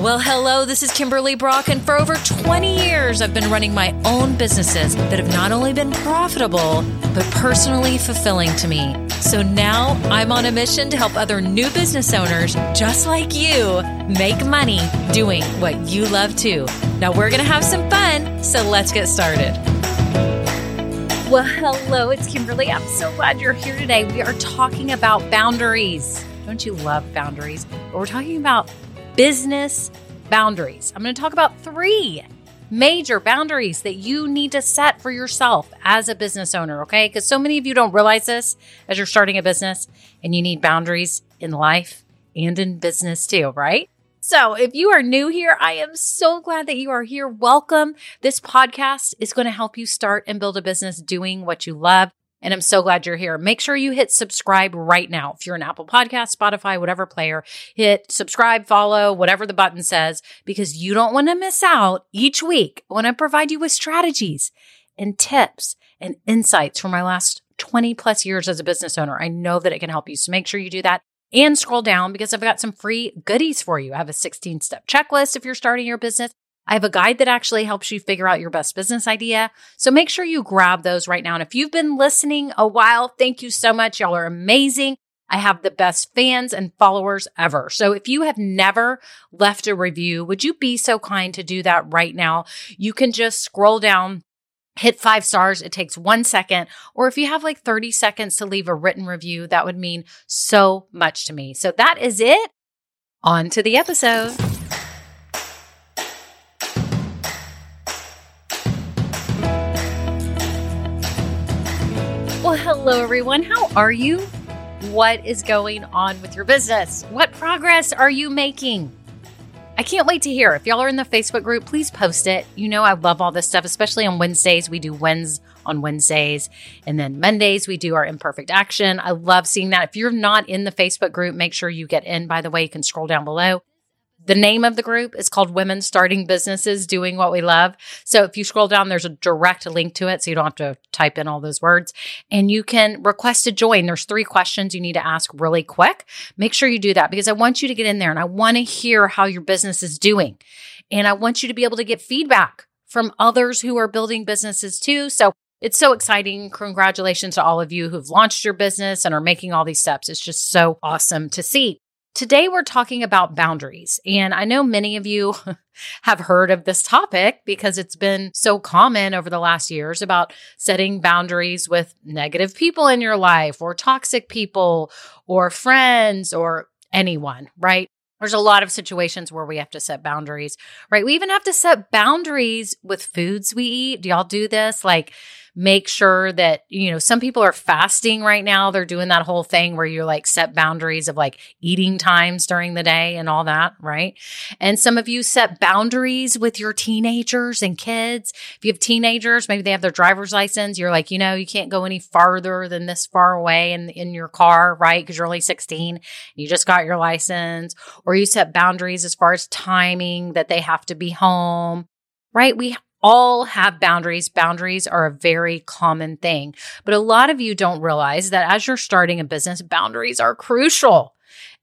Well, hello, this is Kimberly Brock, and for over 20 years, I've been running my own businesses that have not only been profitable, but personally fulfilling to me. So now I'm on a mission to help other new business owners just like you make money doing what you love to. Now we're going to have some fun, so let's get started. Well, hello, it's Kimberly. I'm so glad you're here today. We are talking about boundaries. Don't you love boundaries? But we're talking about business boundaries. I'm going to talk about three major boundaries that you need to set for yourself as a business owner, okay? Because so many of you don't realize this as you're starting a business and you need boundaries in life and in business too, right? So, if you are new here, I am so glad that you are here. Welcome. This podcast is going to help you start and build a business doing what you love. And I'm so glad you're here. Make sure you hit subscribe right now. If you're an Apple Podcast, Spotify, whatever player, hit subscribe, follow, whatever the button says, because you don't want to miss out each week when I provide you with strategies and tips and insights from my last 20 plus years as a business owner. I know that it can help you. So make sure you do that and scroll down because I've got some free goodies for you. I have a 16 step checklist if you're starting your business. I have a guide that actually helps you figure out your best business idea. So make sure you grab those right now. And if you've been listening a while, thank you so much. Y'all are amazing. I have the best fans and followers ever. So if you have never left a review, would you be so kind to do that right now? You can just scroll down hit five stars. It takes one second. Or if you have like 30 seconds to leave a written review, that would mean so much to me. So that is it. On to the episode. Hello, everyone. How are you? What is going on with your business? What progress are you making? I can't wait to hear. If y'all are in the Facebook group, please post it. You know, I love all this stuff, especially on Wednesdays. We do Wednesdays on Wednesdays. And then Mondays, we do our imperfect action. I love seeing that. If you're not in the Facebook group, make sure you get in. By the way, you can scroll down below. The name of the group is called Women Starting Businesses Doing What We Love. So if you scroll down, there's a direct link to it. So you don't have to type in all those words and you can request to join. There's three questions you need to ask really quick. Make sure you do that because I want you to get in there and I want to hear how your business is doing. And I want you to be able to get feedback from others who are building businesses too. So it's so exciting. Congratulations to all of you who've launched your business and are making all these steps. It's just so awesome to see. Today, we're talking about boundaries. And I know many of you have heard of this topic because it's been so common over the last years about setting boundaries with negative people in your life or toxic people or friends or anyone, right? There's a lot of situations where we have to set boundaries, right? We even have to set boundaries with foods we eat. Do y'all do this? Like, make sure that, you know, some people are fasting right now. They're doing that whole thing where you like set boundaries of like eating times during the day and all that, right? And some of you set boundaries with your teenagers and kids. If you have teenagers, maybe they have their driver's license, you're like, you know, you can't go any farther than this far away in, in your car, right? Because you're only 16. You just got your license. Or you set boundaries as far as timing that they have to be home right? We all have boundaries. Boundaries are a very common thing. But a lot of you don't realize that as you're starting a business, boundaries are crucial.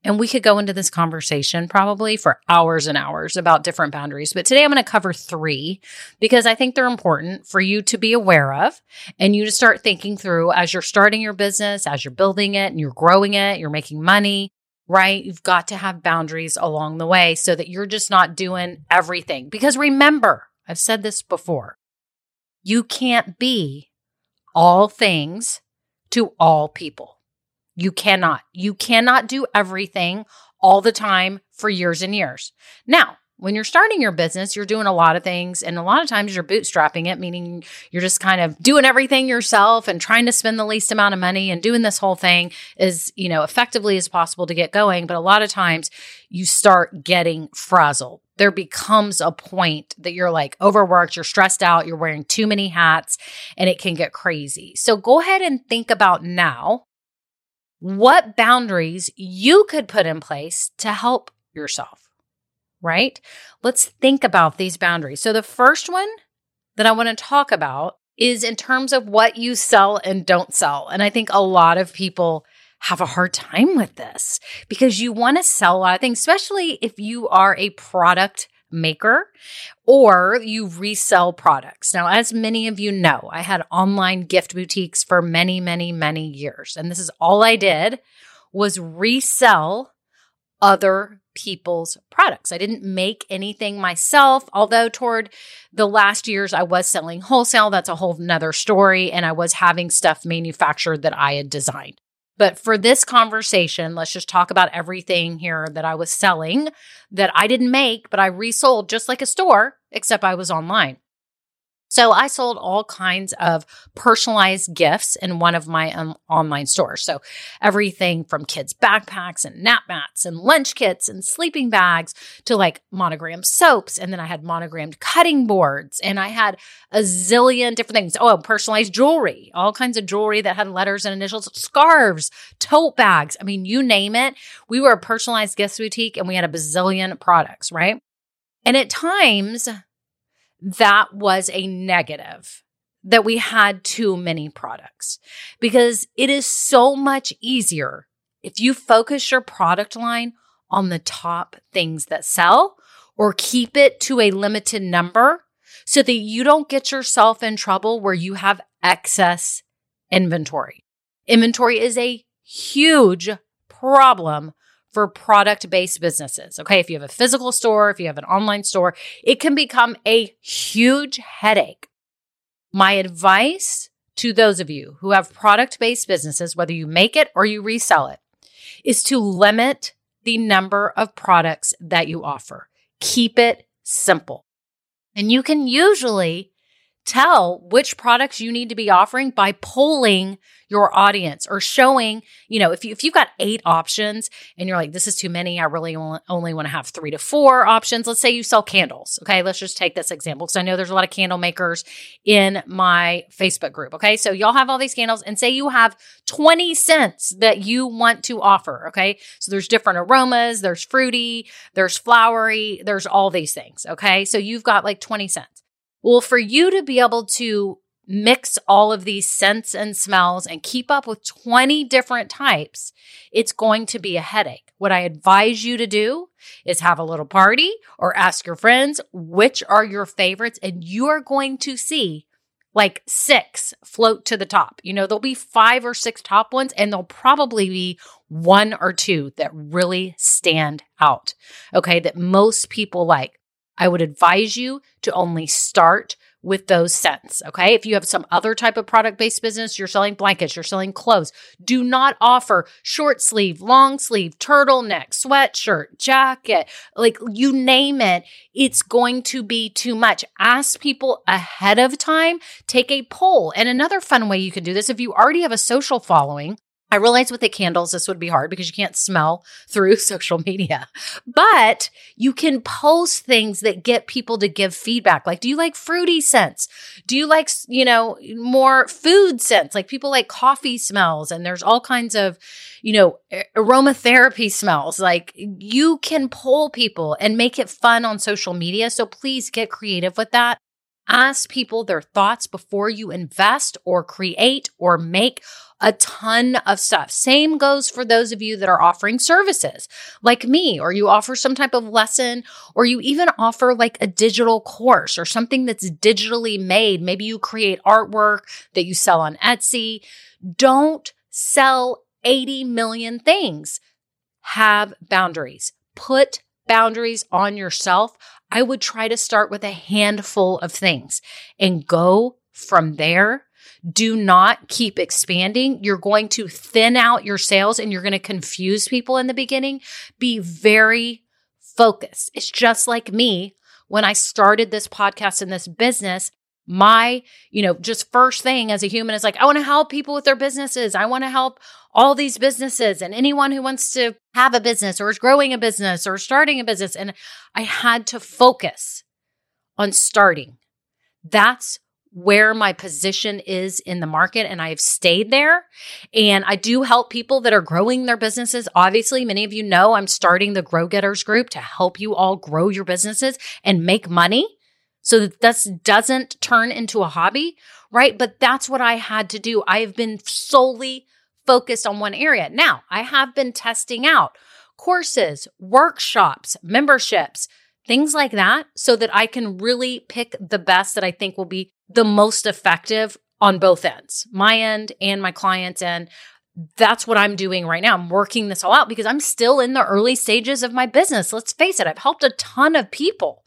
And we could go into this conversation probably for hours and hours about different boundaries. But today I'm going to cover three because I think they're important for you to be aware of and you to start thinking through as you're starting your business, as you're building it and you're growing it, you're making money, right? You've got to have boundaries along the way so that you're just not doing everything. Because remember, I've said this before. You can't be all things to all people. You cannot. You cannot do everything all the time for years and years. Now, when you're starting your business, you're doing a lot of things, and a lot of times you're bootstrapping it, meaning you're just kind of doing everything yourself and trying to spend the least amount of money and doing this whole thing as, you know, effectively as possible to get going. But a lot of times you start getting frazzled. There becomes a point that you're like overworked, you're stressed out, you're wearing too many hats, and it can get crazy. So go ahead and think about now what boundaries you could put in place to help yourself right? Let's think about these boundaries. So, the first one that I want to talk about is in terms of what you sell and don't sell. And I think a lot of people have a hard time with this because you want to sell a lot of things, especially if you are a product maker or you resell products. Now, as many of you know, I had online gift boutiques for many, many, many years. And this is all I did was resell other people's products. I didn't make anything myself, although toward the last years I was selling wholesale. That's a whole nother story. And I was having stuff manufactured that I had designed. But for this conversation, let's just talk about everything here that I was selling that I didn't make, but I resold just like a store, except I was online. So I sold all kinds of personalized gifts in one of my um, online stores. So everything from kids' backpacks and nap mats and lunch kits and sleeping bags to like monogrammed soaps. And then I had monogrammed cutting boards and I had a zillion different things. Oh, personalized jewelry, all kinds of jewelry that had letters and initials, scarves, tote bags. I mean, you name it. We were a personalized gift boutique and we had a bazillion products, right? And at times, that was a negative that we had too many products because it is so much easier if you focus your product line on the top things that sell or keep it to a limited number so that you don't get yourself in trouble where you have excess inventory. Inventory is a huge problem for product based businesses. Okay. If you have a physical store, if you have an online store, it can become a huge headache. My advice to those of you who have product based businesses, whether you make it or you resell it, is to limit the number of products that you offer. Keep it simple. And you can usually tell which products you need to be offering by polling your audience or showing, you know, if you if you've got eight options and you're like, this is too many, I really only want to have three to four options. Let's say you sell candles. Okay, let's just take this example because I know there's a lot of candle makers in my Facebook group. Okay, so y'all have all these candles and say you have 20 scents that you want to offer. Okay, so there's different aromas, there's fruity, there's flowery, there's all these things. Okay, so you've got like 20 scents. Well, for you to be able to mix all of these scents and smells and keep up with 20 different types, it's going to be a headache. What I advise you to do is have a little party or ask your friends which are your favorites, and you are going to see like six float to the top. You know, there'll be five or six top ones, and there'll probably be one or two that really stand out. Okay, that most people like. I would advise you to only start with those scents. Okay. If you have some other type of product based business, you're selling blankets, you're selling clothes, do not offer short sleeve, long sleeve, turtleneck, sweatshirt, jacket, like you name it. It's going to be too much. Ask people ahead of time, take a poll. And another fun way you can do this, if you already have a social following, I realize with the candles, this would be hard because you can't smell through social media, but you can post things that get people to give feedback. Like, do you like fruity scents? Do you like, you know, more food scents? Like people like coffee smells and there's all kinds of, you know, aromatherapy smells. Like you can poll people and make it fun on social media. So please get creative with that. Ask people their thoughts before you invest or create or make a ton of stuff. Same goes for those of you that are offering services like me, or you offer some type of lesson, or you even offer like a digital course or something that's digitally made. Maybe you create artwork that you sell on Etsy. Don't sell 80 million things. Have boundaries. Put boundaries on yourself. I would try to start with a handful of things and go from there do not keep expanding. You're going to thin out your sales and you're going to confuse people in the beginning. Be very focused. It's just like me when I started this podcast and this business. My, you know, just first thing as a human is like, I want to help people with their businesses. I want to help all these businesses and anyone who wants to have a business or is growing a business or starting a business. And I had to focus on starting. That's where my position is in the market and I have stayed there. And I do help people that are growing their businesses. Obviously, many of you know I'm starting the Grow Getters group to help you all grow your businesses and make money so that this doesn't turn into a hobby, right? But that's what I had to do. I have been solely focused on one area. Now, I have been testing out courses, workshops, memberships, things like that, so that I can really pick the best that I think will be the most effective on both ends, my end and my client's end. That's what I'm doing right now. I'm working this all out because I'm still in the early stages of my business. Let's face it, I've helped a ton of people.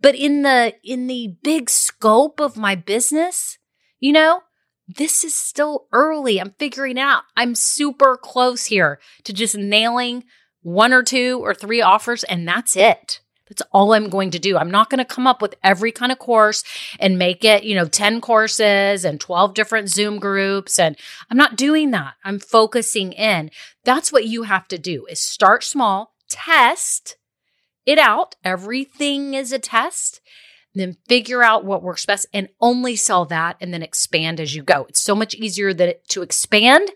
But in the in the big scope of my business, you know, this is still early. I'm figuring out. I'm super close here to just nailing one or two or three offers and that's it. That's all I'm going to do. I'm not going to come up with every kind of course and make it, you know, 10 courses and 12 different Zoom groups. And I'm not doing that. I'm focusing in. That's what you have to do is start small, test it out. Everything is a test. Then figure out what works best and only sell that and then expand as you go. It's so much easier that to expand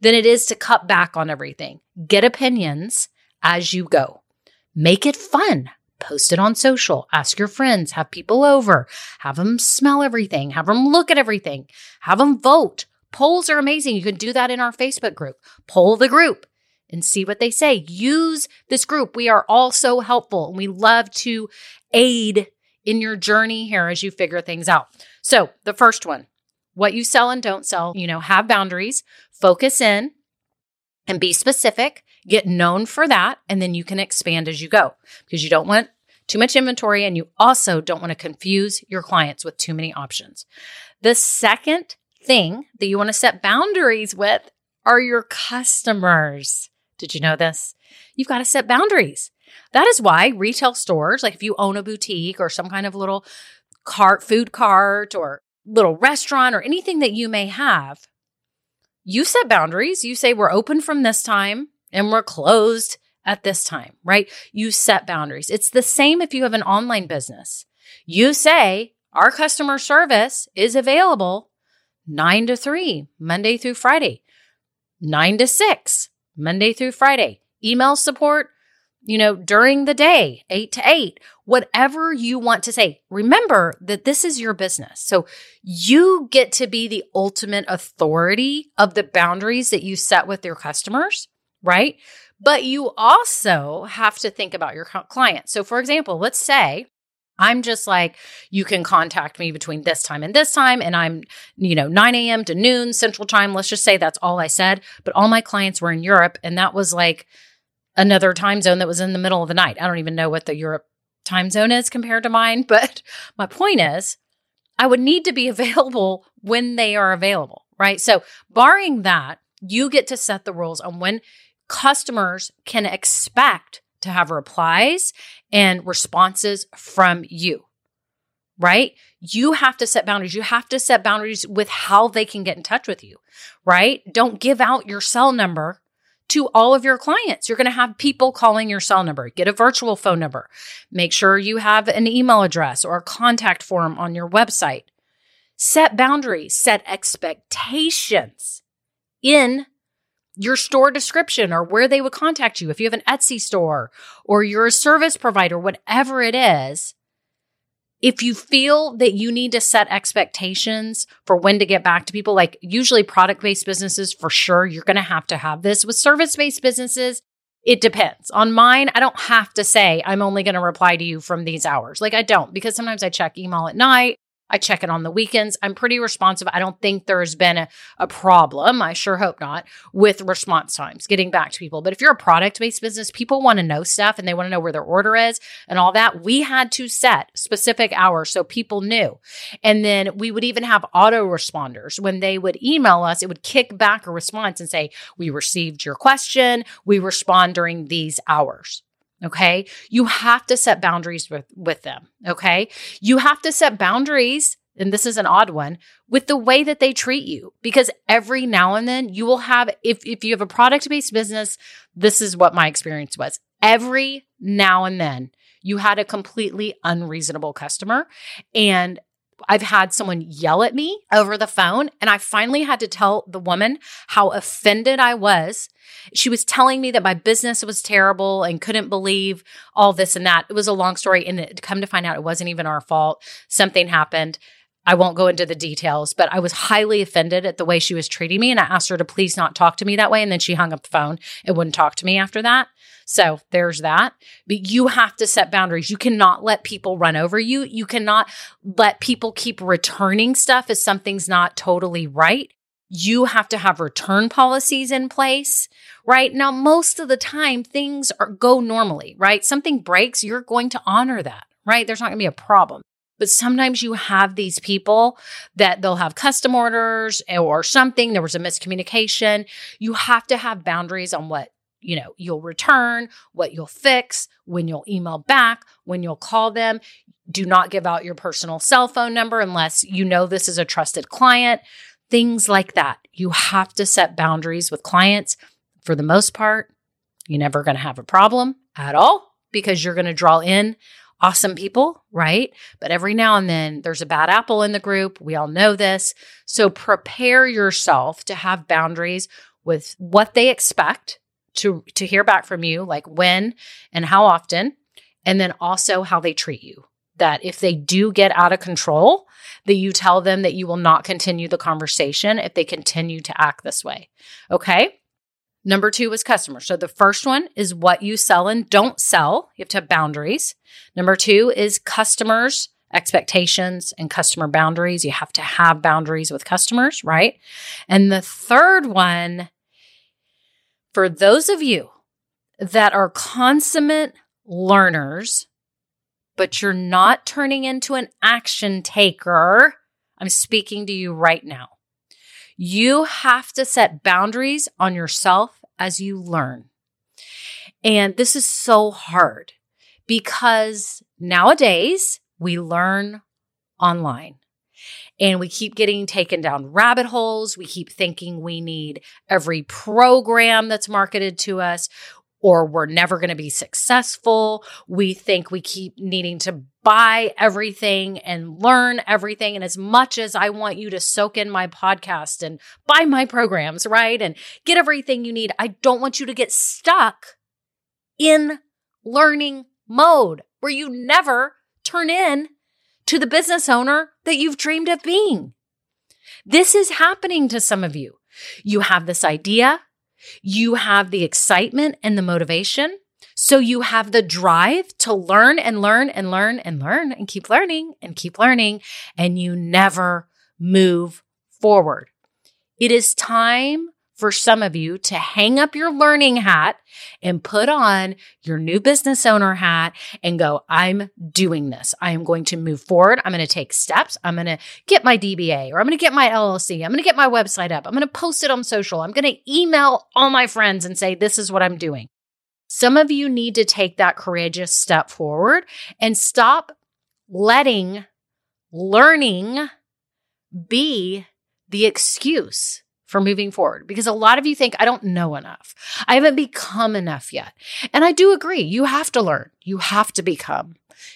than it is to cut back on everything. Get opinions as you go. Make it fun post it on social, ask your friends, have people over, have them smell everything, have them look at everything, have them vote. Polls are amazing. You can do that in our Facebook group. Poll the group and see what they say. Use this group. We are all so helpful and we love to aid in your journey here as you figure things out. So, the first one, what you sell and don't sell, you know, have boundaries, focus in and be specific get known for that, and then you can expand as you go because you don't want too much inventory and you also don't want to confuse your clients with too many options. The second thing that you want to set boundaries with are your customers. Did you know this? You've got to set boundaries. That is why retail stores, like if you own a boutique or some kind of little cart, food cart, or little restaurant, or anything that you may have, you set boundaries. You say, we're open from this time and we're closed at this time, right? You set boundaries. It's the same if you have an online business. You say, our customer service is available nine to three, Monday through Friday, nine to six, Monday through Friday, email support, you know, during the day, eight to eight, whatever you want to say. Remember that this is your business. So you get to be the ultimate authority of the boundaries that you set with your customers right? But you also have to think about your client. So, for example, let's say I'm just like, you can contact me between this time and this time, and I'm, you know, 9 a.m. to noon central time. Let's just say that's all I said. But all my clients were in Europe, and that was like another time zone that was in the middle of the night. I don't even know what the Europe time zone is compared to mine. But my point is, I would need to be available when they are available, right? So, barring that, you get to set the rules on when customers can expect to have replies and responses from you, right? You have to set boundaries. You have to set boundaries with how they can get in touch with you, right? Don't give out your cell number to all of your clients. You're going to have people calling your cell number. Get a virtual phone number. Make sure you have an email address or a contact form on your website. Set boundaries, set expectations in your store description or where they would contact you. If you have an Etsy store or you're a service provider, whatever it is, if you feel that you need to set expectations for when to get back to people, like usually product based businesses, for sure, you're going to have to have this. With service based businesses, it depends. On mine, I don't have to say I'm only going to reply to you from these hours. Like I don't, because sometimes I check email at night I check it on the weekends. I'm pretty responsive. I don't think there's been a, a problem, I sure hope not, with response times, getting back to people. But if you're a product based business, people want to know stuff and they want to know where their order is and all that. We had to set specific hours so people knew. And then we would even have autoresponders. When they would email us, it would kick back a response and say, We received your question. We respond during these hours. Okay. You have to set boundaries with, with them. Okay. You have to set boundaries, and this is an odd one, with the way that they treat you. Because every now and then you will have, if, if you have a product based business, this is what my experience was. Every now and then you had a completely unreasonable customer and I've had someone yell at me over the phone, and I finally had to tell the woman how offended I was. She was telling me that my business was terrible and couldn't believe all this and that. It was a long story, and it, come to find out, it wasn't even our fault. Something happened. I won't go into the details, but I was highly offended at the way she was treating me. And I asked her to please not talk to me that way. And then she hung up the phone and wouldn't talk to me after that. So there's that. But you have to set boundaries. You cannot let people run over you. You cannot let people keep returning stuff if something's not totally right. You have to have return policies in place, right? Now, most of the time things are, go normally, right? Something breaks, you're going to honor that, right? There's not going to be a problem. But sometimes you have these people that they'll have custom orders or something. There was a miscommunication. You have to have boundaries on what you know you'll return what you'll fix when you'll email back when you'll call them do not give out your personal cell phone number unless you know this is a trusted client things like that you have to set boundaries with clients for the most part you're never going to have a problem at all because you're going to draw in awesome people, right? But every now and then there's a bad apple in the group. We all know this. So prepare yourself to have boundaries with what they expect to to hear back from you, like when and how often, and then also how they treat you. That if they do get out of control, that you tell them that you will not continue the conversation if they continue to act this way. Okay? Number two is customer. So the first one is what you sell and don't sell. You have to have boundaries. Number two is customers, expectations, and customer boundaries. You have to have boundaries with customers, right? And the third one, for those of you that are consummate learners, but you're not turning into an action taker, I'm speaking to you right now. You have to set boundaries on yourself as you learn. And this is so hard because nowadays we learn online and we keep getting taken down rabbit holes. We keep thinking we need every program that's marketed to us or we're never going to be successful. We think we keep needing to buy everything and learn everything. And as much as I want you to soak in my podcast and buy my programs, right? And get everything you need, I don't want you to get stuck in learning mode where you never turn in to the business owner that you've dreamed of being. This is happening to some of you. You have this idea, you have the excitement and the motivation. So you have the drive to learn and learn and learn and learn and keep learning and keep learning, and you never move forward. It is time for some of you to hang up your learning hat and put on your new business owner hat and go, I'm doing this. I am going to move forward. I'm going to take steps. I'm going to get my DBA or I'm going to get my LLC. I'm going to get my website up. I'm going to post it on social. I'm going to email all my friends and say, this is what I'm doing. Some of you need to take that courageous step forward and stop letting learning be the excuse for moving forward because a lot of you think I don't know enough. I haven't become enough yet. And I do agree. You have to learn. You have to become.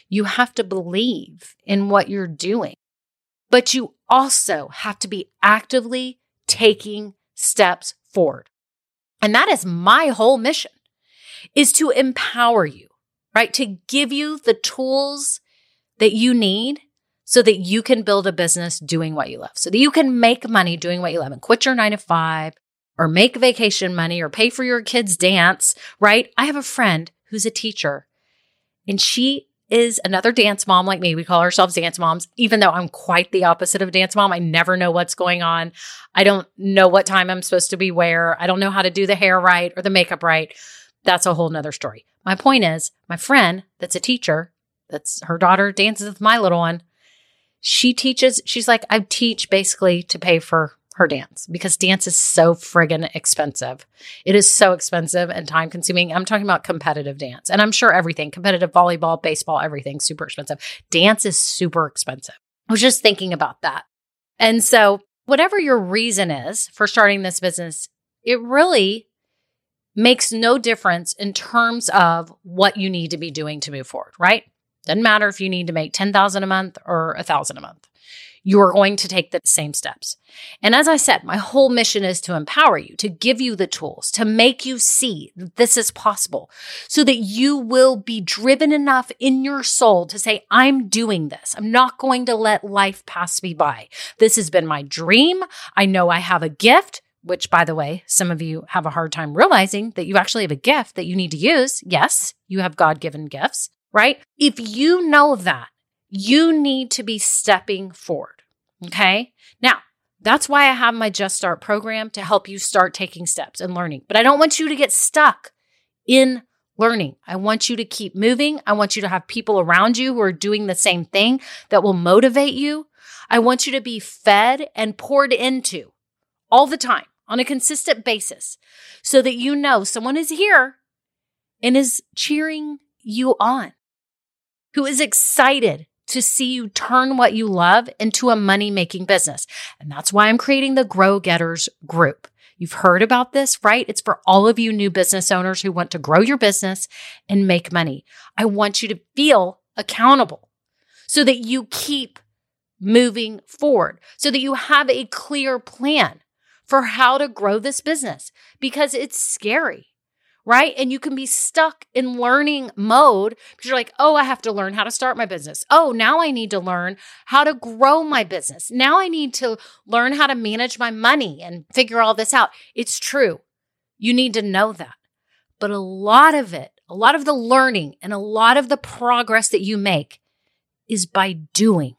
You have to believe in what you're doing. But you also have to be actively taking steps forward. And that is my whole mission is to empower you, right? To give you the tools that you need so that you can build a business doing what you love, so that you can make money doing what you love and quit your nine to five or make vacation money or pay for your kids' dance, right? I have a friend who's a teacher and she is another dance mom like me. We call ourselves dance moms, even though I'm quite the opposite of dance mom. I never know what's going on. I don't know what time I'm supposed to be where. I don't know how to do the hair right or the makeup right. That's a whole nother story. My point is, my friend that's a teacher, that's her daughter dances with my little one she teaches, she's like, I teach basically to pay for her dance because dance is so friggin' expensive. It is so expensive and time consuming. I'm talking about competitive dance. And I'm sure everything, competitive volleyball, baseball, everything super expensive. Dance is super expensive. I was just thinking about that. And so, whatever your reason is for starting this business, it really makes no difference in terms of what you need to be doing to move forward, right? Doesn't matter if you need to make 10,000 a month or a thousand a month. you're going to take the same steps. And as I said, my whole mission is to empower you, to give you the tools, to make you see that this is possible so that you will be driven enough in your soul to say, I'm doing this. I'm not going to let life pass me by. This has been my dream. I know I have a gift. Which, by the way, some of you have a hard time realizing that you actually have a gift that you need to use. Yes, you have God given gifts, right? If you know that, you need to be stepping forward. Okay. Now, that's why I have my Just Start program to help you start taking steps and learning. But I don't want you to get stuck in learning. I want you to keep moving. I want you to have people around you who are doing the same thing that will motivate you. I want you to be fed and poured into all the time on a consistent basis so that you know someone is here and is cheering you on, who is excited to see you turn what you love into a money making business. And that's why I'm creating the Grow Getters group. You've heard about this, right? It's for all of you new business owners who want to grow your business and make money. I want you to feel accountable so that you keep moving forward, so that you have a clear plan for how to grow this business because it's scary right? And you can be stuck in learning mode because you're like, oh, I have to learn how to start my business. Oh, now I need to learn how to grow my business. Now I need to learn how to manage my money and figure all this out. It's true. You need to know that. But a lot of it, a lot of the learning and a lot of the progress that you make is by doing.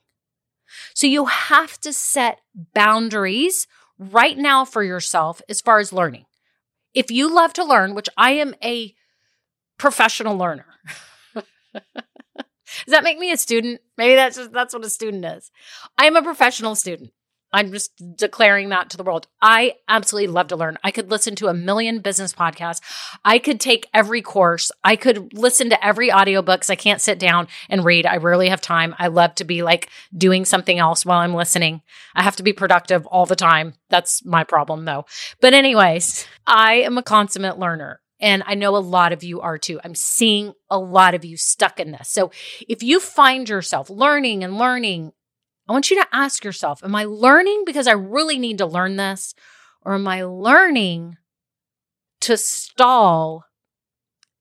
So you have to set boundaries right now for yourself as far as learning if you love to learn, which I am a professional learner. Does that make me a student? Maybe that's just, that's what a student is. I am a professional student. I'm just declaring that to the world. I absolutely love to learn. I could listen to a million business podcasts. I could take every course. I could listen to every audiobooks. I can't sit down and read. I rarely have time. I love to be like doing something else while I'm listening. I have to be productive all the time. That's my problem though. But anyways, I am a consummate learner. And I know a lot of you are too. I'm seeing a lot of you stuck in this. So if you find yourself learning and learning I want you to ask yourself Am I learning because I really need to learn this? Or am I learning to stall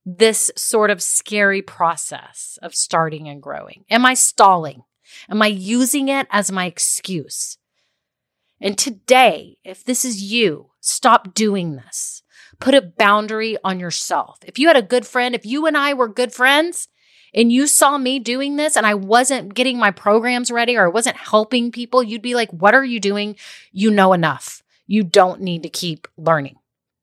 this sort of scary process of starting and growing? Am I stalling? Am I using it as my excuse? And today, if this is you, stop doing this. Put a boundary on yourself. If you had a good friend, if you and I were good friends, and you saw me doing this and I wasn't getting my programs ready or I wasn't helping people, you'd be like, What are you doing? You know enough. You don't need to keep learning.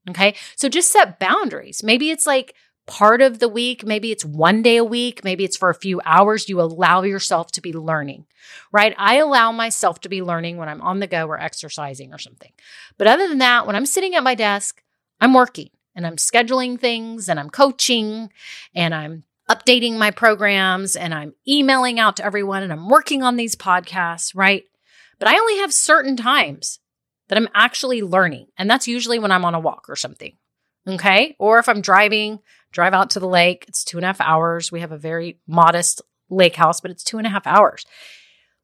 Okay. So just set boundaries. Maybe it's like part of the week, maybe it's one day a week, maybe it's for a few hours. You allow yourself to be learning, right? I allow myself to be learning when I'm on the go or exercising or something. But other than that, when I'm sitting at my desk, I'm working and I'm scheduling things and I'm coaching and I'm updating my programs and I'm emailing out to everyone and I'm working on these podcasts, right? But I only have certain times that I'm actually learning. And that's usually when I'm on a walk or something. Okay. Or if I'm driving, drive out to the lake, it's two and a half hours. We have a very modest lake house, but it's two and a half hours.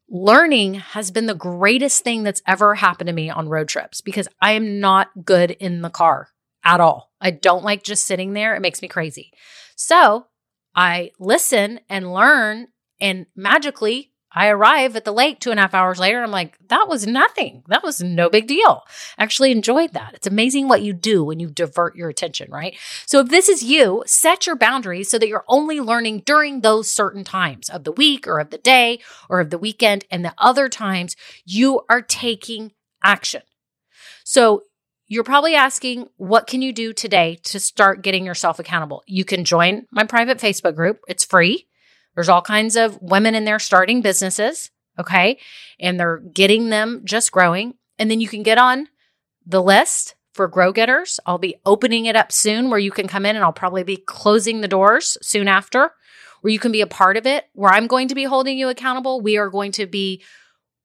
Learning has been the greatest thing that's ever happened to me on road trips because I am not good in the car at all. I don't like just sitting there. It makes me crazy. So I listen and learn, and magically, I arrive at the lake two and a half hours later. I'm like, that was nothing. That was no big deal. Actually enjoyed that. It's amazing what you do when you divert your attention, right? So if this is you, set your boundaries so that you're only learning during those certain times of the week or of the day or of the weekend. And the other times you are taking action. So you're probably asking, what can you do today to start getting yourself accountable? You can join my private Facebook group. It's free. There's all kinds of women in there starting businesses. Okay. And they're getting them just growing. And then you can get on the list for Grow Getters. I'll be opening it up soon where you can come in and I'll probably be closing the doors soon after, where you can be a part of it, where I'm going to be holding you accountable. We are going to be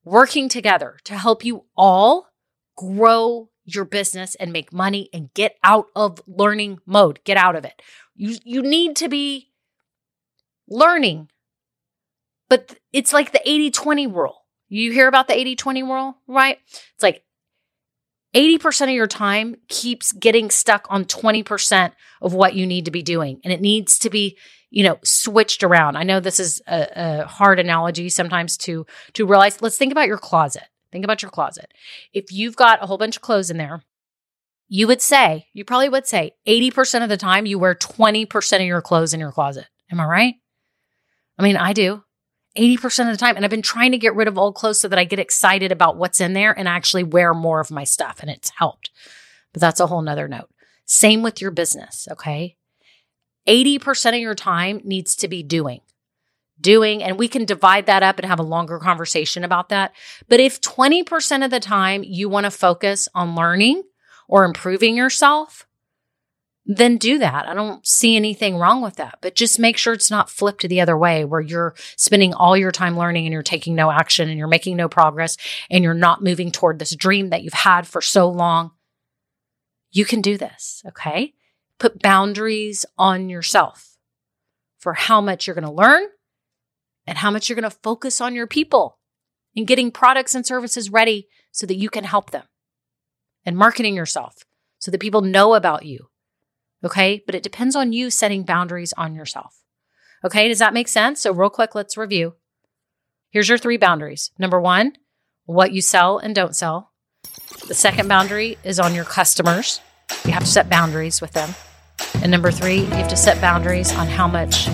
working together to help you all grow your business and make money and get out of learning mode. Get out of it. You you need to be learning. But it's like the 80/20 rule. You hear about the 80 20 rule, right? It's like 80% of your time keeps getting stuck on 20% of what you need to be doing. And it needs to be, you know, switched around. I know this is a, a hard analogy sometimes to, to realize. Let's think about your closet. Think about your closet. If you've got a whole bunch of clothes in there, you would say, you probably would say 80% of the time you wear 20% of your clothes in your closet. Am I right? I mean, I do. 80% of the time. And I've been trying to get rid of old clothes so that I get excited about what's in there and actually wear more of my stuff. And it's helped. But that's a whole nother note. Same with your business. Okay. 80% of your time needs to be doing, doing, and we can divide that up and have a longer conversation about that. But if 20% of the time you want to focus on learning or improving yourself, then do that. I don't see anything wrong with that, but just make sure it's not flipped the other way where you're spending all your time learning and you're taking no action and you're making no progress and you're not moving toward this dream that you've had for so long. You can do this. Okay. Put boundaries on yourself for how much you're going to learn and how much you're going to focus on your people and getting products and services ready so that you can help them and marketing yourself so that people know about you Okay. But it depends on you setting boundaries on yourself. Okay. Does that make sense? So, real quick, let's review. Here's your three boundaries. Number one, what you sell and don't sell. The second boundary is on your customers. You have to set boundaries with them. And number three, you have to set boundaries on how much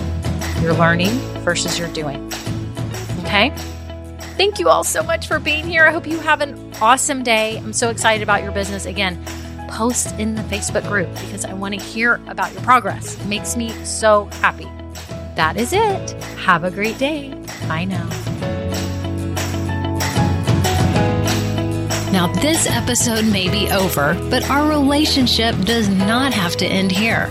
you're learning versus you're doing. Okay. Thank you all so much for being here. I hope you have an awesome day. I'm so excited about your business. Again, post in the Facebook group because I want to hear about your progress. It makes me so happy. That is it. Have a great day. Bye now. Now, this episode may be over, but our relationship does not have to end here.